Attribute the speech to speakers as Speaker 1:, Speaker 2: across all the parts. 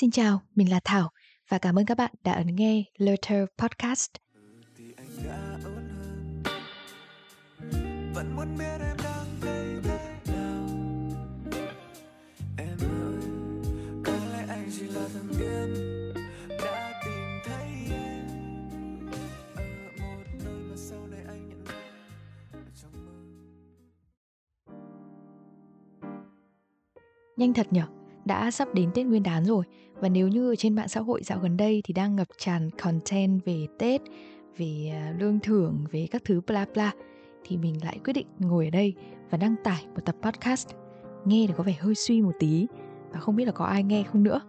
Speaker 1: Xin chào, mình là Thảo và cảm ơn các bạn đã ấn nghe Letter Podcast.
Speaker 2: thì anh đã ổn hơn vẫn muốn biết em đang thấy thế nào? Em ơi có lẽ anh chỉ là thằng điên đã tìm thấy em. Ở một nơi mà sau này anh nhận ra là trong mơ.
Speaker 1: Nhanh thật nhở, đã sắp đến Tết Nguyên đán rồi và nếu như ở trên mạng xã hội dạo gần đây thì đang ngập tràn content về Tết, về à, lương thưởng, về các thứ bla bla thì mình lại quyết định ngồi ở đây và đăng tải một tập podcast nghe thì có vẻ hơi suy một tí và không biết là có ai nghe không nữa.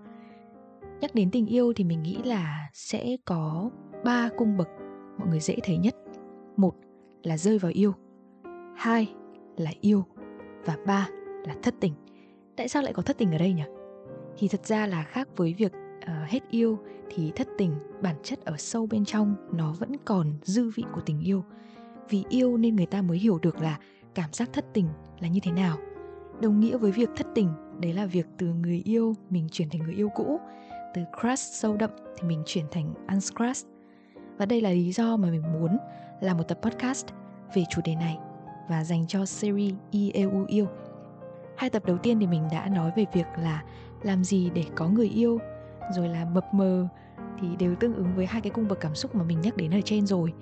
Speaker 1: Nhắc đến tình yêu thì mình nghĩ là sẽ có ba cung bậc mọi người dễ thấy nhất. Một là rơi vào yêu, hai là yêu và ba là thất tình. Tại sao lại có thất tình ở đây nhỉ? Thì thật ra là khác với việc uh, hết yêu thì thất tình bản chất ở sâu bên trong nó vẫn còn dư vị của tình yêu. Vì yêu nên người ta mới hiểu được là cảm giác thất tình là như thế nào. Đồng nghĩa với việc thất tình đấy là việc từ người yêu mình chuyển thành người yêu cũ, từ crush sâu đậm thì mình chuyển thành uncrush. Và đây là lý do mà mình muốn làm một tập podcast về chủ đề này và dành cho series IEU yêu. Hai tập đầu tiên thì mình đã nói về việc là làm gì để có người yêu, rồi là mập mờ thì đều tương ứng với hai cái cung bậc cảm xúc mà mình nhắc đến ở trên rồi.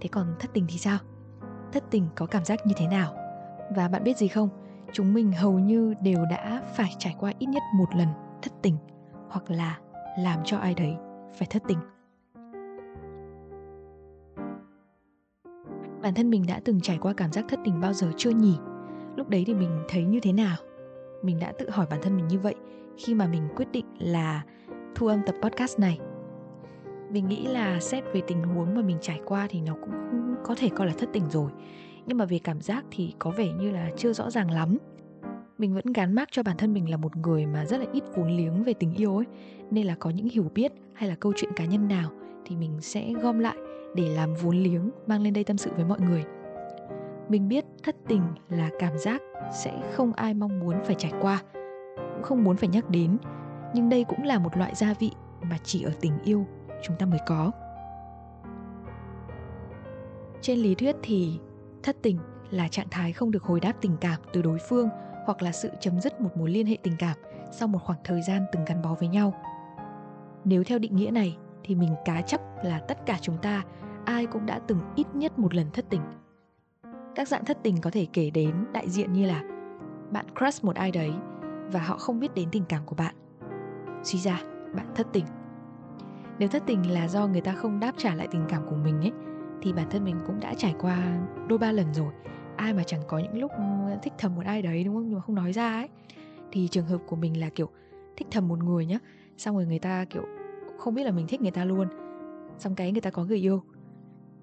Speaker 1: Thế còn thất tình thì sao? Thất tình có cảm giác như thế nào? Và bạn biết gì không? Chúng mình hầu như đều đã phải trải qua ít nhất một lần thất tình hoặc là làm cho ai đấy phải thất tình. Bản thân mình đã từng trải qua cảm giác thất tình bao giờ chưa nhỉ? Lúc đấy thì mình thấy như thế nào? Mình đã tự hỏi bản thân mình như vậy khi mà mình quyết định là thu âm tập podcast này. Mình nghĩ là xét về tình huống mà mình trải qua thì nó cũng có thể coi là thất tình rồi. Nhưng mà về cảm giác thì có vẻ như là chưa rõ ràng lắm. Mình vẫn gắn mác cho bản thân mình là một người mà rất là ít vốn liếng về tình yêu ấy Nên là có những hiểu biết hay là câu chuyện cá nhân nào Thì mình sẽ gom lại để làm vốn liếng, mang lên đây tâm sự với mọi người mình biết thất tình là cảm giác sẽ không ai mong muốn phải trải qua, cũng không muốn phải nhắc đến. Nhưng đây cũng là một loại gia vị mà chỉ ở tình yêu chúng ta mới có. Trên lý thuyết thì thất tình là trạng thái không được hồi đáp tình cảm từ đối phương hoặc là sự chấm dứt một mối liên hệ tình cảm sau một khoảng thời gian từng gắn bó với nhau. Nếu theo định nghĩa này thì mình cá chắc là tất cả chúng ta, ai cũng đã từng ít nhất một lần thất tình các dạng thất tình có thể kể đến đại diện như là bạn crush một ai đấy và họ không biết đến tình cảm của bạn. Suy ra, bạn thất tình. Nếu thất tình là do người ta không đáp trả lại tình cảm của mình ấy, thì bản thân mình cũng đã trải qua đôi ba lần rồi. Ai mà chẳng có những lúc thích thầm một ai đấy, đúng không? Nhưng mà không nói ra ấy. Thì trường hợp của mình là, kiểu, thích thầm một người nhá, xong rồi người ta, kiểu, không biết là mình thích người ta luôn. Xong cái người ta có người yêu.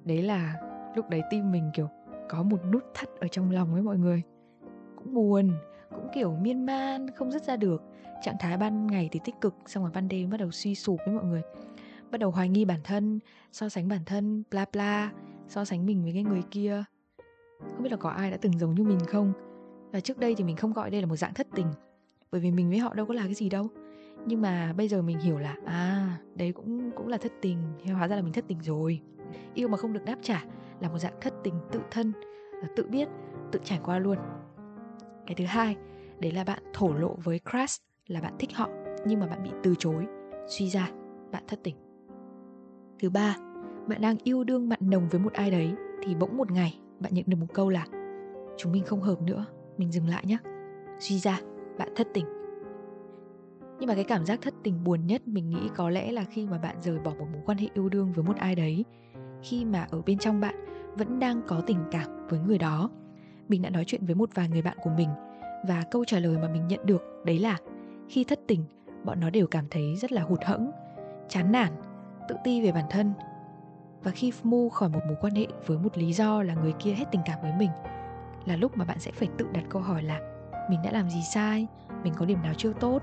Speaker 1: Đấy là lúc đấy tim mình, kiểu có một nút thắt ở trong lòng với mọi người. Cũng buồn, cũng kiểu miên man, không dứt ra được. Trạng thái ban ngày thì tích cực, xong rồi ban đêm bắt đầu suy sụp với mọi người. Bắt đầu hoài nghi bản thân, so sánh bản thân, bla bla, so sánh mình với cái người kia. Không biết là có ai đã từng giống như mình không? Và trước đây thì mình không gọi đây là một dạng thất tình, bởi vì mình với họ đâu có là cái gì đâu. Nhưng mà bây giờ mình hiểu là à đấy cũng cũng là thất tình, hóa ra là mình thất tình rồi. Yêu mà không được đáp trả là một dạng thất tình tự thân tự biết, tự trải qua luôn. Cái thứ hai, đấy là bạn thổ lộ với crush là bạn thích họ, nhưng mà bạn bị từ chối, suy ra bạn thất tình. Thứ ba, bạn đang yêu đương mặn nồng với một ai đấy, thì bỗng một ngày bạn nhận được một câu là, chúng mình không hợp nữa, mình dừng lại nhé suy ra bạn thất tình. Nhưng mà cái cảm giác thất tình buồn nhất mình nghĩ có lẽ là khi mà bạn rời bỏ một mối quan hệ yêu đương với một ai đấy khi mà ở bên trong bạn vẫn đang có tình cảm với người đó. Mình đã nói chuyện với một vài người bạn của mình và câu trả lời mà mình nhận được đấy là khi thất tình, bọn nó đều cảm thấy rất là hụt hẫng, chán nản, tự ti về bản thân. Và khi mu khỏi một mối quan hệ với một lý do là người kia hết tình cảm với mình, là lúc mà bạn sẽ phải tự đặt câu hỏi là mình đã làm gì sai, mình có điểm nào chưa tốt?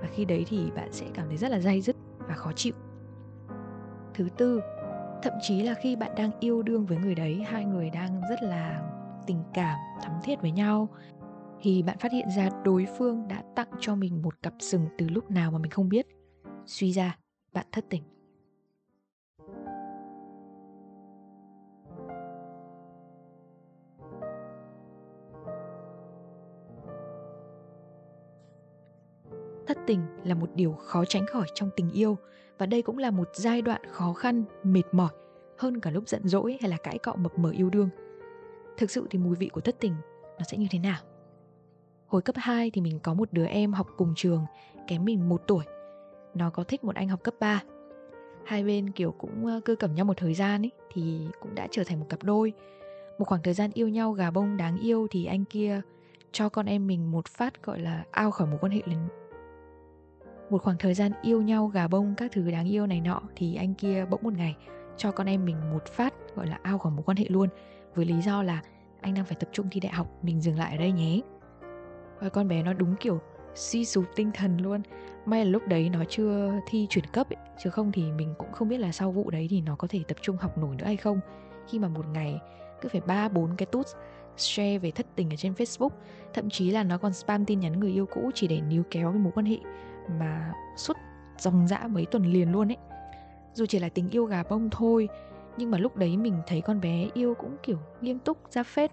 Speaker 1: Và khi đấy thì bạn sẽ cảm thấy rất là dây dứt và khó chịu. Thứ tư thậm chí là khi bạn đang yêu đương với người đấy, hai người đang rất là tình cảm, thắm thiết với nhau, thì bạn phát hiện ra đối phương đã tặng cho mình một cặp sừng từ lúc nào mà mình không biết. Suy ra, bạn thất tình. Thất tình là một điều khó tránh khỏi trong tình yêu và đây cũng là một giai đoạn khó khăn, mệt mỏi hơn cả lúc giận dỗi hay là cãi cọ mập mờ yêu đương. Thực sự thì mùi vị của thất tình nó sẽ như thế nào? Hồi cấp 2 thì mình có một đứa em học cùng trường, kém mình một tuổi. Nó có thích một anh học cấp 3 hai bên kiểu cũng ờ, cưa cẩm nhau một thời gian ấy thì cũng đã trở thành một cặp đôi. Một khoảng thời gian yêu nhau gà bông đáng yêu thì anh kia cho con em mình một phát gọi là ao khỏi mối quan hệ một khoảng thời gian yêu nhau gà bông các thứ đáng yêu này nọ thì anh kia bỗng một ngày cho con em mình một phát gọi là ao khỏi mối quan hệ luôn với lý do là anh đang phải tập trung thi đại học mình dừng lại ở đây nhé. Và con bé nó đúng kiểu suy sụp tinh thần luôn. May là lúc đấy nó chưa thi chuyển cấp ấy, chứ không thì mình cũng không biết là sau vụ đấy thì nó có thể tập trung học nổi nữa hay không. Khi mà một ngày cứ phải ba bốn cái tút share về thất tình ở trên Facebook thậm chí là nó còn spam tin nhắn người yêu cũ chỉ để níu kéo cái mối quan hệ mà suốt dòng dã mấy tuần liền luôn ấy. Dù chỉ là tình yêu gà bông thôi, nhưng mà lúc đấy mình thấy con bé yêu cũng kiểu nghiêm túc, ra phết.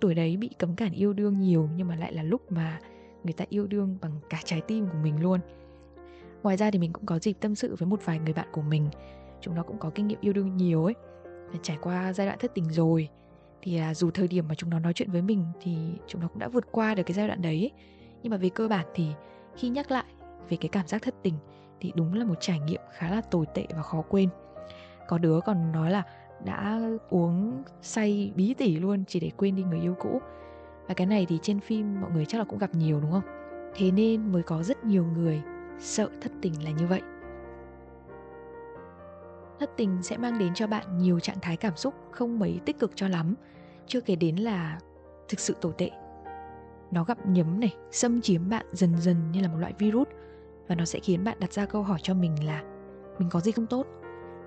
Speaker 1: Tuổi đấy bị cấm cản yêu đương nhiều, nhưng mà lại là lúc mà người ta yêu đương bằng cả trái tim của mình luôn. Ngoài ra thì mình cũng có dịp tâm sự với một vài người bạn của mình. Chúng nó cũng có kinh nghiệm yêu đương nhiều ấy. Trải qua giai đoạn thất tình rồi, thì là dù thời điểm mà chúng nó nói chuyện với mình thì chúng nó cũng đã vượt qua được cái giai đoạn đấy ấy. nhưng mà về cơ bản thì khi nhắc lại về cái cảm giác thất tình thì đúng là một trải nghiệm khá là tồi tệ và khó quên. Có đứa còn nói là đã uống say bí tỉ luôn chỉ để quên đi người yêu cũ. Và cái này thì trên phim mọi người chắc là cũng gặp nhiều, đúng không? Thế nên mới có rất nhiều người sợ thất tình là như vậy. Thất tình sẽ mang đến cho bạn nhiều trạng thái cảm xúc không mấy tích cực cho lắm, chưa kể đến là thực sự tồi tệ. Nó gặp nhấm này, xâm chiếm bạn dần dần như là một loại virus và nó sẽ khiến bạn đặt ra câu hỏi cho mình là, mình có gì không tốt?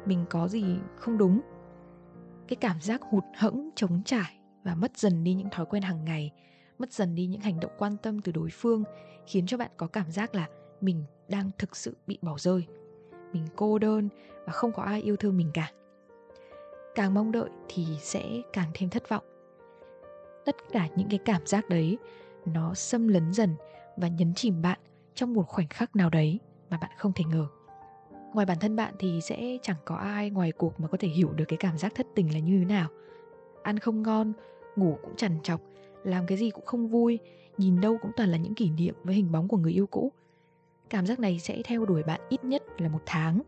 Speaker 1: Mình có gì không đúng? Cái cảm giác hụt hẫng chống trải và mất dần đi những thói quen hàng ngày, mất dần đi những hành động quan tâm từ đối phương khiến cho bạn có cảm giác là mình đang thực sự bị bỏ rơi. Mình cô đơn và không có ai yêu thương mình cả. Càng mong đợi thì sẽ càng thêm thất vọng. Tất cả những cái cảm giác đấy, nó xâm lấn dần và nhấn chìm bạn trong một khoảnh khắc nào đấy mà bạn không thể ngờ. Ngoài bản thân bạn thì sẽ chẳng có ai ngoài cuộc mà có thể hiểu được cái cảm giác thất tình là như thế nào. Ăn không ngon, ngủ cũng chằn chọc làm cái gì cũng không vui, nhìn đâu cũng toàn là những kỷ niệm với hình bóng của người yêu cũ. Cảm giác này sẽ theo đuổi bạn ít nhất là một tháng.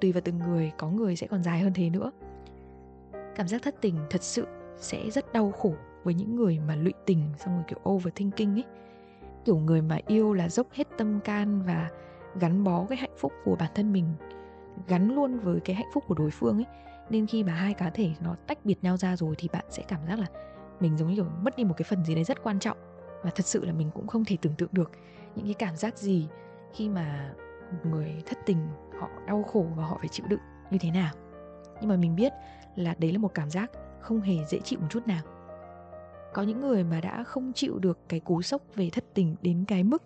Speaker 1: Tùy vào từng người, có người sẽ còn dài hơn thế nữa. Cảm giác thất tình thật sự sẽ rất đau khổ với những người mà lụy tình, xong rồi kiểu overthinking ấy kiểu người mà yêu là dốc hết tâm can và gắn bó cái hạnh phúc của bản thân mình, gắn luôn với cái hạnh phúc của đối phương ấy. Nên khi mà hai cá thể nó tách biệt nhau ra rồi thì bạn sẽ cảm giác là mình giống như kiểu mất đi một cái phần gì đấy rất quan trọng. Và thật sự là mình cũng không thể tưởng tượng được những cái cảm giác gì khi mà người thất tình, họ đau khổ và họ phải chịu đựng như thế nào. Nhưng mà mình biết là đấy là một cảm giác không hề dễ chịu một chút nào có những người mà đã không chịu được cái cú sốc về thất tình đến cái mức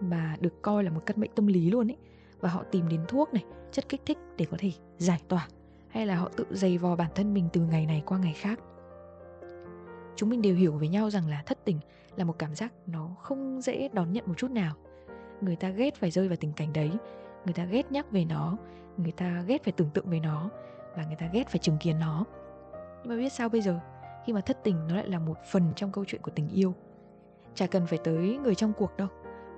Speaker 1: mà được coi là một căn bệnh tâm lý luôn ấy. Và họ tìm đến thuốc này, chất kích thích để có thể giải tỏa, hay là họ tự dày vò bản thân mình từ ngày này qua ngày khác. Chúng mình đều hiểu với nhau rằng là thất tình là một cảm giác nó không dễ đón nhận một chút nào. Người ta ghét phải rơi vào tình cảnh đấy, người ta ghét nhắc về nó, người ta ghét phải tưởng tượng về nó, và người ta ghét phải chứng kiến nó. Nhưng mà biết sao bây giờ? Khi mà thất tình nó lại là một phần trong câu chuyện của tình yêu. Chả cần phải tới người trong cuộc đâu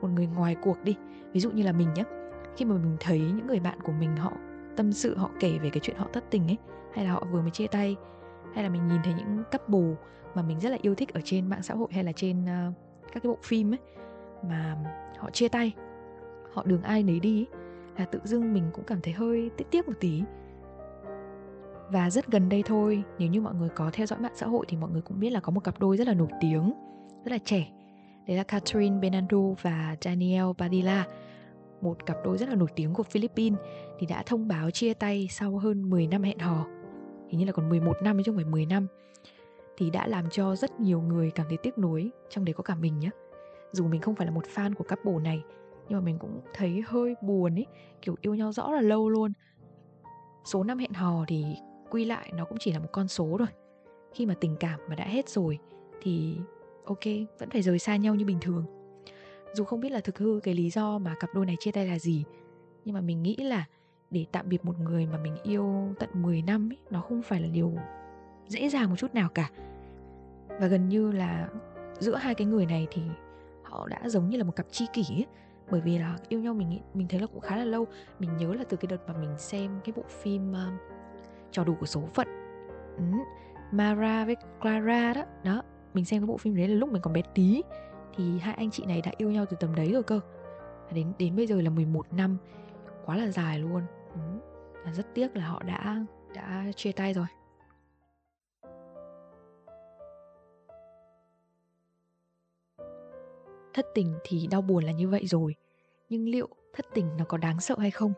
Speaker 1: một người ngoài cuộc đi. Ví dụ như là mình nhé khi mà mình thấy những người bạn của mình họ tâm sự họ kể về cái chuyện họ thất tình ấy hay là họ vừa mới chia tay hay là mình nhìn thấy những couple mà mình rất là yêu thích ở trên mạng xã hội hay là trên uh, các cái bộ phim ấy mà họ chia tay họ đường ai nấy đi là tự dưng mình cũng cảm thấy hơi tiếc tiếc một tí và rất gần đây thôi, nếu như mọi người có theo dõi mạng xã hội thì mọi người cũng biết là có một cặp đôi rất là nổi tiếng, rất là trẻ. Đấy là Catherine Benando và Daniel Padilla, một cặp đôi rất là nổi tiếng của Philippines, thì đã thông báo chia tay sau hơn 10 năm hẹn hò. Hình như là còn 11 năm chứ không phải 10 năm. Thì đã làm cho rất nhiều người cảm thấy tiếc nuối trong đấy có cả mình nhé dù mình không phải là một fan của couple này, nhưng mà mình cũng thấy hơi buồn ấy kiểu yêu nhau rõ là lâu luôn. Số năm hẹn hò thì quy lại nó cũng chỉ là một con số rồi khi mà tình cảm mà đã hết rồi thì ok vẫn phải rời xa nhau như bình thường. Dù không biết là thực hư cái lý do mà cặp đôi này chia tay là gì nhưng mà mình nghĩ là để tạm biệt một người mà mình yêu tận 10 năm ấy, nó không phải là điều dễ dàng một chút nào cả. Và gần như là giữa hai cái người này thì họ đã giống như là một cặp chi kỷ ấy. bởi vì là yêu nhau mình mình thấy là cũng khá là lâu. Mình nhớ là từ cái đợt mà mình xem cái bộ phim uh, trò đủ của số phận. Ừ, Mara với Clara đó. Đó mình xem cái bộ phim đấy là lúc mình còn bé tí thì hai anh chị này đã yêu nhau từ tầm đấy rồi cơ. Đến đến bây giờ là 11 năm quá là dài luôn. Ừ. rất tiếc là họ đã đã chia tay rồi. Thất tình thì đau buồn là như vậy rồi nhưng liệu thất tình nó có đáng sợ hay không?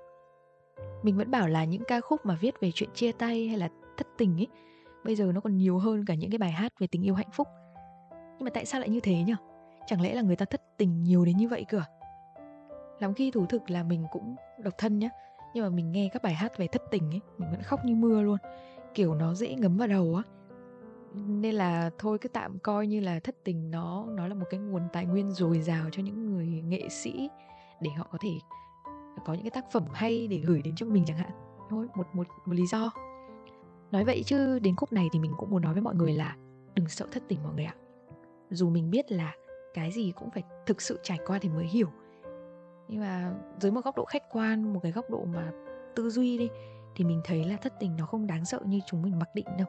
Speaker 1: Mình vẫn bảo là những ca khúc mà viết về chuyện chia tay hay là thất tình ấy, bây giờ nó còn nhiều hơn cả những cái bài hát về tình yêu hạnh phúc. Nhưng mà tại sao lại như thế nhỉ chẳng lẽ là người ta thất tình nhiều đến như vậy cơ à? lắm khi thú thực là mình cũng độc thân nhá, nhưng mà mình nghe các bài hát về thất tình ấy, mình vẫn khóc như mưa luôn. Kiểu nó dễ ngấm vào đầu á. Nên là thôi cứ tạm coi như là thất tình nó nó là một cái nguồn tài nguyên dồi dào cho những người nghệ sĩ để họ có thể có những cái tác phẩm hay để gửi đến cho mình chẳng hạn. Thôi, một một một lý do. Nói vậy chứ đến khúc này thì mình cũng muốn nói với mọi người là đừng sợ thất tình mọi người ạ. Dù mình biết là cái gì cũng phải thực sự trải qua thì mới hiểu. Nhưng mà dưới một góc độ khách quan, một cái góc độ mà tư duy đi, thì mình thấy là thất tình nó không đáng sợ như chúng mình mặc định đâu.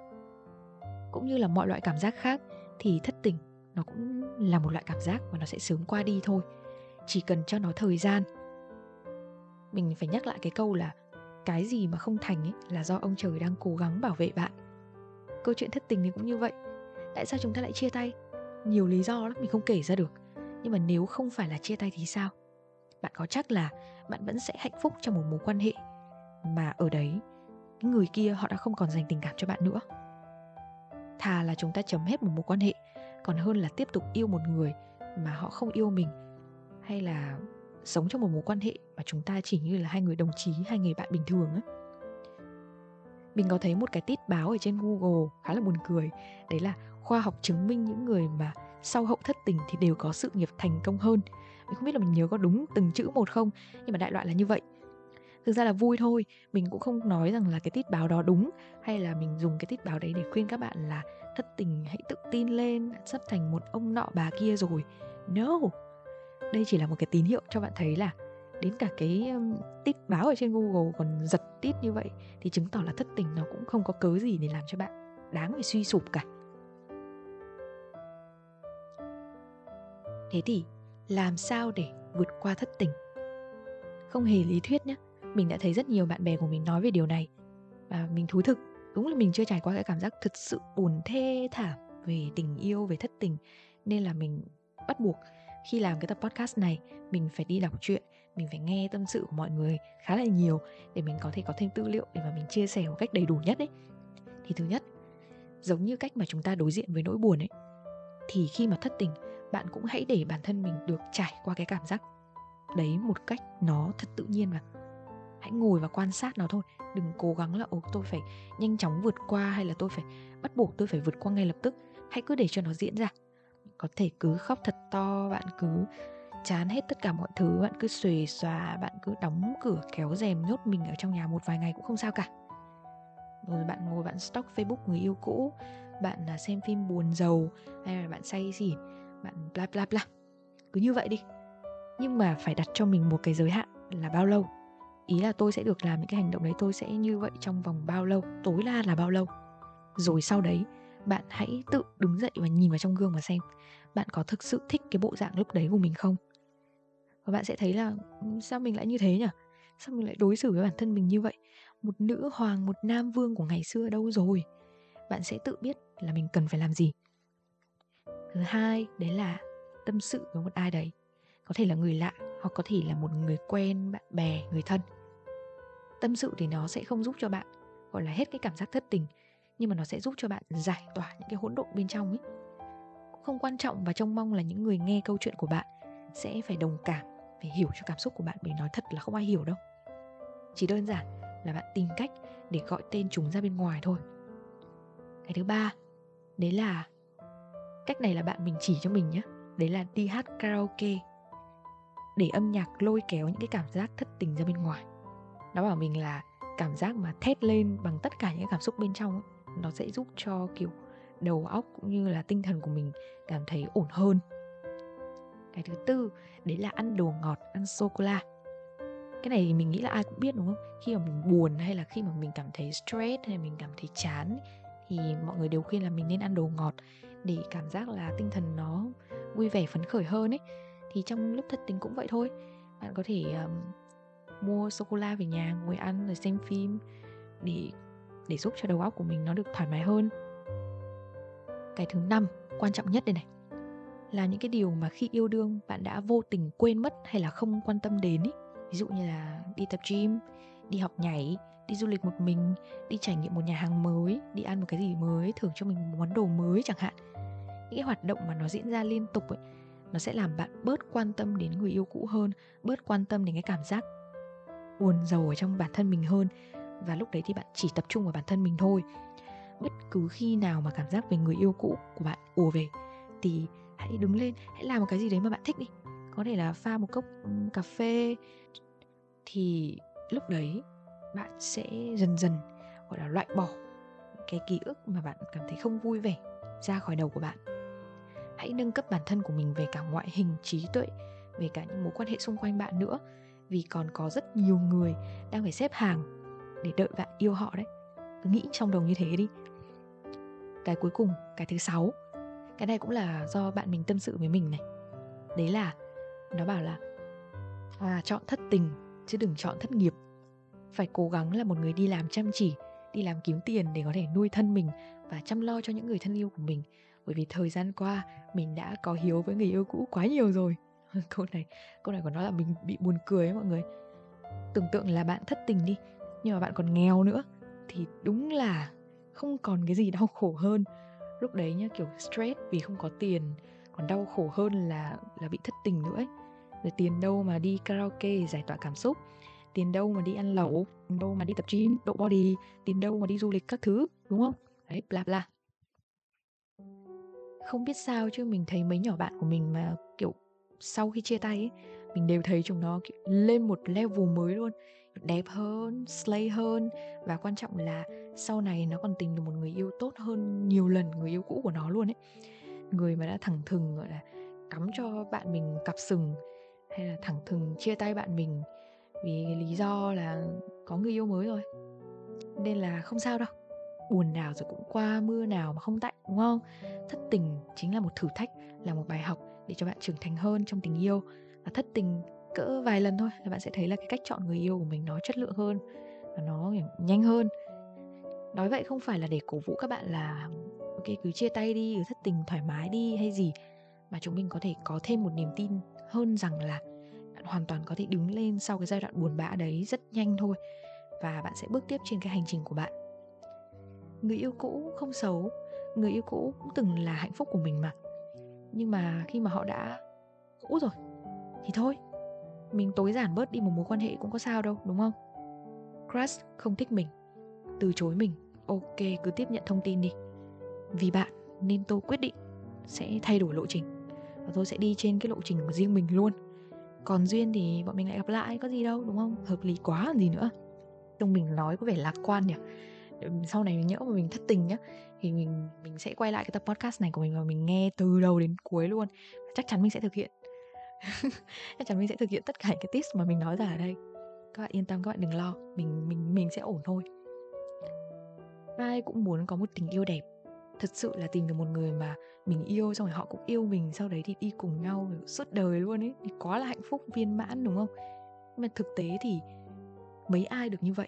Speaker 1: Cũng như là mọi loại cảm giác khác thì thất tình nó cũng là một loại cảm giác và nó sẽ sớm qua đi thôi. Chỉ cần cho nó thời gian mình phải nhắc lại cái câu là cái gì mà không thành ấy là do ông trời đang cố gắng bảo vệ bạn. Câu chuyện thất tình thì cũng như vậy. Tại sao chúng ta lại chia tay? Nhiều lý do lắm, mình không kể ra được. Nhưng mà nếu không phải là chia tay thì sao? Bạn có chắc là bạn vẫn sẽ hạnh phúc trong một mối quan hệ mà ở đấy người kia họ đã không còn dành tình cảm cho bạn nữa? Thà là chúng ta chấm hết một mối quan hệ, còn hơn là tiếp tục yêu một người mà họ không yêu mình, hay là sống trong một mối quan hệ mà chúng ta chỉ như là hai người đồng chí, hai người bạn bình thường ấy mình có thấy một cái tít báo ở trên google khá là buồn cười, đấy là khoa học chứng minh những người mà sau hậu thất tình thì đều có sự nghiệp thành công hơn. Mình không biết là mình nhớ có đúng từng chữ một không, nhưng mà đại loại là như vậy. Thực ra là vui thôi, mình cũng không nói rằng là cái tít báo đó đúng, hay là mình dùng cái tít báo đấy để khuyên các bạn là thất tình hãy tự tin lên sắp thành một ông nọ bà kia rồi. No! Đây chỉ là một cái tín hiệu cho bạn thấy là đến cả cái um, tít báo ở trên google còn giật tít như vậy thì chứng tỏ là thất tình nó cũng không có cớ gì để làm cho bạn đáng phải suy sụp cả. Thế thì làm sao để vượt qua thất tình? Không hề lý thuyết nhé mình đã thấy rất nhiều bạn bè của mình nói về điều này và mình thú thực. Đúng là mình chưa trải qua cái cảm giác thực sự buồn thê thảm về tình yêu về thất tình nên là mình bắt buộc khi làm cái tập podcast này, mình phải đi đọc truyện, mình phải nghe tâm sự của mọi người khá là nhiều để mình có thể có thêm tư liệu để mà mình chia sẻ một cách đầy đủ nhất ấy. Thì thứ nhất, giống như cách mà chúng ta đối diện với nỗi buồn ấy, thì khi mà thất tình, bạn cũng hãy để bản thân mình được trải qua cái cảm giác đấy một cách nó thật tự nhiên và hãy ngồi và quan sát nó thôi, đừng cố gắng là, ồ, tôi phải nhanh chóng vượt qua hay là tôi phải bắt buộc tôi phải vượt qua ngay lập tức. Hãy cứ để cho nó diễn ra có thể cứ khóc thật to, bạn cứ chán hết tất cả mọi thứ, bạn cứ xuề xòa, bạn cứ đóng cửa kéo rèm nhốt mình ở trong nhà một vài ngày cũng không sao cả. Rồi bạn ngồi, bạn stalk facebook người yêu cũ, bạn là xem phim buồn giàu, hay là bạn say xỉn, bạn bla bla bla. Cứ như vậy đi. Nhưng mà phải đặt cho mình một cái giới hạn là bao lâu? Ý là tôi sẽ được làm những cái hành động đấy, tôi sẽ như vậy trong vòng bao lâu? Tối đa là bao lâu? Rồi sau đấy bạn hãy tự đứng dậy và nhìn vào trong gương và xem, bạn có thực sự thích cái bộ dạng lúc đấy của mình không? Và bạn sẽ thấy là ừ, sao mình lại như thế nhỉ? Sao mình lại đối xử với bản thân mình như vậy? Một nữ hoàng, một nam vương của ngày xưa đâu rồi? Bạn sẽ tự biết là mình cần phải làm gì. Thứ hai, đấy là tâm sự với một ai đấy. Có thể là người lạ hoặc có thể là một người quen, bạn bè, người thân. Tâm sự thì nó sẽ không giúp cho bạn, gọi là, hết cái cảm giác thất tình nhưng mà nó sẽ giúp cho bạn giải tỏa những cái hỗn độn bên trong ấy. Không quan trọng và trông mong là những người nghe câu chuyện của bạn sẽ phải đồng cảm phải hiểu cho cảm xúc của bạn bởi nói thật là không ai hiểu đâu. Chỉ đơn giản là bạn tìm cách để gọi tên chúng ra bên ngoài thôi. Cái thứ ba đấy là cách này là bạn mình chỉ cho mình nhé đấy là đi hát karaoke để âm nhạc lôi kéo những cái cảm giác thất tình ra bên ngoài. Nó bảo mình là cảm giác mà thét lên bằng tất cả những cảm xúc bên trong ấy, nó sẽ giúp cho kiểu đầu óc cũng như là tinh thần của mình cảm thấy ổn hơn. Cái thứ tư đấy là ăn đồ ngọt ăn sô cô la cái này thì mình nghĩ là ai cũng biết đúng không? Khi mà mình buồn hay là khi mà mình cảm thấy stress hay mình cảm thấy chán thì mọi người đều khuyên là mình nên ăn đồ ngọt để cảm giác là tinh thần nó vui vẻ phấn khởi hơn ấy. Thì trong lúc thất tình cũng vậy thôi. Bạn có thể um, mua sô cô la về nhà ngồi ăn rồi xem phim để để giúp cho đầu óc của mình nó được thoải mái hơn. Cái thứ năm, quan trọng nhất đây này, là những cái điều mà khi yêu đương bạn đã vô tình quên mất hay là không quan tâm đến ý. ví dụ như là đi tập gym, đi học nhảy, đi du lịch một mình, đi trải nghiệm một nhà hàng mới, đi ăn một cái gì mới, thưởng cho mình một món đồ mới chẳng hạn. Những cái hoạt động mà nó diễn ra liên tục ấy, nó sẽ làm bạn bớt quan tâm đến người yêu cũ hơn, bớt quan tâm đến cái cảm giác buồn rầu ở trong bản thân mình hơn và lúc đấy thì bạn chỉ tập trung vào bản thân mình thôi. Bất cứ khi nào mà cảm giác về người yêu cũ của bạn ùa về, thì hãy đứng lên, hãy làm một cái gì đấy mà bạn thích đi. Có thể là pha một cốc cà phê. Thì lúc đấy bạn sẽ dần dần, gọi là, loại bỏ cái ký ức mà bạn cảm thấy không vui vẻ ra khỏi đầu của bạn. Hãy nâng cấp bản thân của mình về cả ngoại hình, trí tuệ, về cả những mối quan hệ xung quanh bạn nữa. Vì còn có rất nhiều người đang phải xếp hàng để đợi bạn yêu họ đấy. Cứ nghĩ trong đầu như thế đi. Cái cuối cùng, cái thứ sáu. Cái này cũng là do bạn mình tâm sự với mình này. Đấy là, nó bảo là à chọn thất tình, chứ đừng chọn thất nghiệp. Phải cố gắng là một người đi làm chăm chỉ, đi làm kiếm tiền để có thể nuôi thân mình và chăm lo cho những người thân yêu của mình. Bởi vì thời gian qua, mình đã có hiếu với người yêu cũ quá nhiều rồi. Câu này câu này của nó là mình bị buồn cười ấy mọi người. Tưởng tượng là bạn thất tình đi nhưng mà bạn còn nghèo nữa, thì đúng là không còn cái gì đau khổ hơn. Lúc đấy nhá, kiểu stress vì không có tiền, còn đau khổ hơn là là bị thất tình nữa ấy. Rồi tiền đâu mà đi karaoke giải tỏa cảm xúc, tiền đâu mà đi ăn lẩu, tiền đâu mà đi tập gym, độ body, tiền đâu mà đi du lịch các thứ, đúng không? Đấy, bla bla. Không biết sao chứ, mình thấy mấy nhỏ bạn của mình mà, kiểu, sau khi chia tay ấy, mình đều thấy chúng nó, kiểu, lên một level mới luôn đẹp hơn, slay hơn. Và quan trọng là sau này nó còn tìm được một người yêu tốt hơn nhiều lần, người yêu cũ của nó luôn ấy. Người mà đã thẳng thừng, gọi là, cắm cho bạn mình cặp sừng, hay là thẳng thừng chia tay bạn mình vì lý do là có người yêu mới rồi. Nên là không sao đâu. Buồn nào rồi cũng qua, mưa nào mà không tạnh, đúng không? Thất tình chính là một thử thách, là một bài học để cho bạn trưởng thành hơn trong tình yêu. Và thất tình cỡ vài lần thôi là bạn sẽ thấy là cái cách chọn người yêu của mình nó chất lượng hơn và nó nhanh hơn. Nói vậy không phải là để cổ vũ các bạn là, ok, cứ chia tay đi, cứ thất tình thoải mái đi hay gì, mà chúng mình có thể có thêm một niềm tin hơn rằng là bạn hoàn toàn có thể đứng lên sau cái giai đoạn buồn bã đấy rất nhanh thôi và bạn sẽ bước tiếp trên cái hành trình của bạn. Người yêu cũ không xấu, người yêu cũ cũng từng là hạnh phúc của mình mà, nhưng mà khi mà họ đã cũ rồi thì thôi mình tối giản bớt đi một mối quan hệ cũng có sao đâu, đúng không? Crush không thích mình, từ chối mình. Ok, cứ tiếp nhận thông tin đi. Vì bạn nên tôi quyết định sẽ thay đổi lộ trình và tôi sẽ đi trên cái lộ trình của riêng mình luôn. Còn duyên thì bọn mình lại gặp lại, có gì đâu, đúng không? Hợp lý quá, còn gì nữa? Trông mình nói có vẻ lạc quan nhỉ? Sau này nhỡ mà mình thất tình nhá, thì mình mình sẽ quay lại cái tập podcast này của mình và mình nghe từ đầu đến cuối luôn. Chắc chắn mình sẽ thực hiện. chắc chắn mình sẽ thực hiện tất cả cái tips mà mình nói ra ở đây. Các bạn yên tâm, các bạn đừng lo. Mình mình mình sẽ ổn thôi. Ai cũng muốn có một tình yêu đẹp. Thật sự là tìm được một người mà mình yêu, xong rồi họ cũng yêu mình, sau đấy thì đi cùng nhau suốt đời luôn ấy. Thì quá là hạnh phúc, viên mãn, đúng không? Nhưng mà thực tế thì mấy ai được như vậy?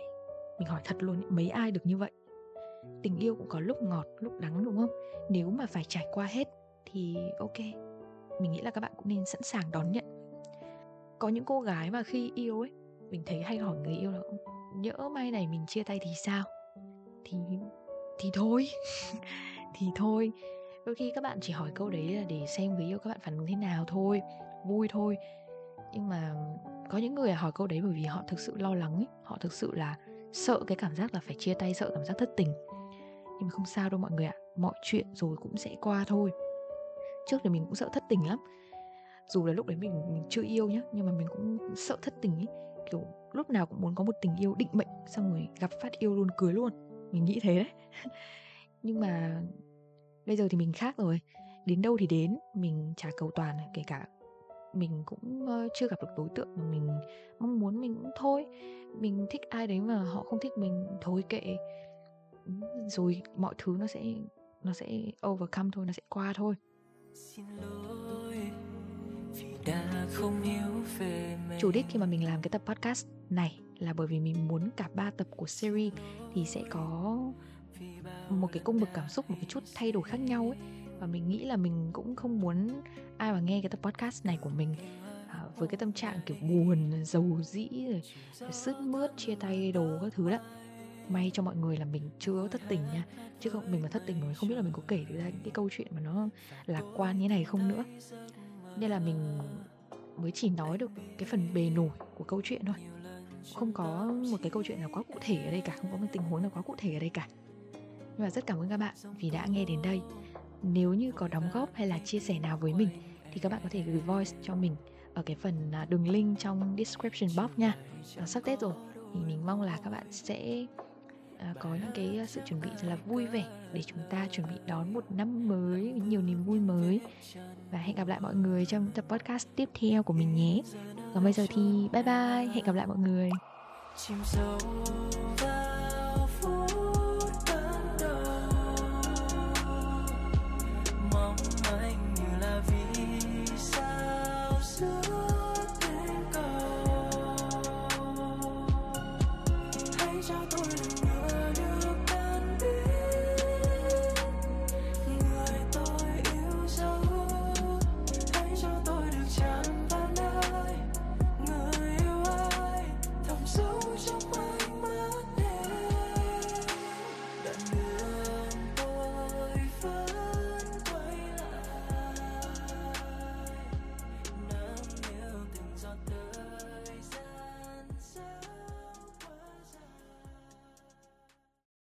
Speaker 1: Mình hỏi thật luôn mấy ai được như vậy? Tình yêu cũng có lúc ngọt, lúc đắng, đúng không? Nếu mà phải trải qua hết thì ok mình nghĩ là các bạn cũng nên sẵn sàng đón nhận. Có những cô gái mà khi yêu ấy, mình thấy hay hỏi người yêu là nhỡ may này mình chia tay thì sao? Thì thì thôi thì thôi. Đôi khi các bạn chỉ hỏi câu đấy là để xem người yêu các bạn phản ứng thế nào thôi, vui thôi. Nhưng mà có những người hỏi câu đấy bởi vì họ thực sự lo lắng ấy, họ thực sự là sợ cái cảm giác là phải chia tay, sợ cảm giác thất tình. Nhưng mà không sao đâu mọi người ạ, mọi chuyện rồi cũng sẽ qua thôi trước thì mình cũng sợ thất tình lắm. Dù là lúc đấy mình mình chưa yêu nhá, nhưng mà mình cũng sợ thất tình ấy. Kiểu lúc nào cũng muốn có một tình yêu định mệnh, xong rồi gặp phát yêu luôn cưới luôn. Mình nghĩ thế đấy. Nhưng mà bây giờ thì mình khác rồi. Đến đâu thì đến, mình trả cầu toàn kể cả mình cũng chưa gặp được đối tượng mà mình mong muốn mình cũng thôi. Mình thích ai đấy mà họ không thích mình, thôi kệ. Rồi mọi thứ nó sẽ nó sẽ overcome thôi, nó sẽ qua thôi chủ đích khi mà mình làm cái tập podcast này là bởi vì mình muốn cả ba tập của series thì sẽ có một cái cung bậc cảm xúc một cái chút thay đổi khác nhau ấy. Và mình nghĩ là mình cũng không muốn ai mà nghe cái tập podcast này của mình à, với cái tâm trạng kiểu buồn dầu dĩ rồi sướt mướt chia tay đồ các thứ đó may cho mọi người là mình chưa thất tình nha. Chứ không, mình mà thất tình rồi không biết là mình có kể được ra những cái câu chuyện mà nó lạc quan như này không nữa. Nên là mình mới chỉ nói được cái phần bề nổi của câu chuyện thôi. Không có một cái câu chuyện nào quá cụ thể ở đây cả, không có một tình huống nào quá cụ thể ở đây cả. Nhưng mà rất cảm ơn các bạn vì đã nghe đến đây. Nếu như có đóng góp hay là chia sẻ nào với mình, thì các bạn có thể gửi voice cho mình ở cái phần à, đường link trong description box nha. Nó sắp tết rồi, thì mình mong là các bạn sẽ À, có những cái à, sự chuẩn bị rất là vui vẻ để chúng ta chuẩn bị đón một năm mới với nhiều niềm vui mới. Và hẹn gặp lại mọi người trong tập podcast tiếp theo của mình nhé. Còn bây giờ thì bye bye, hẹn gặp lại mọi người. Chìm sâu vào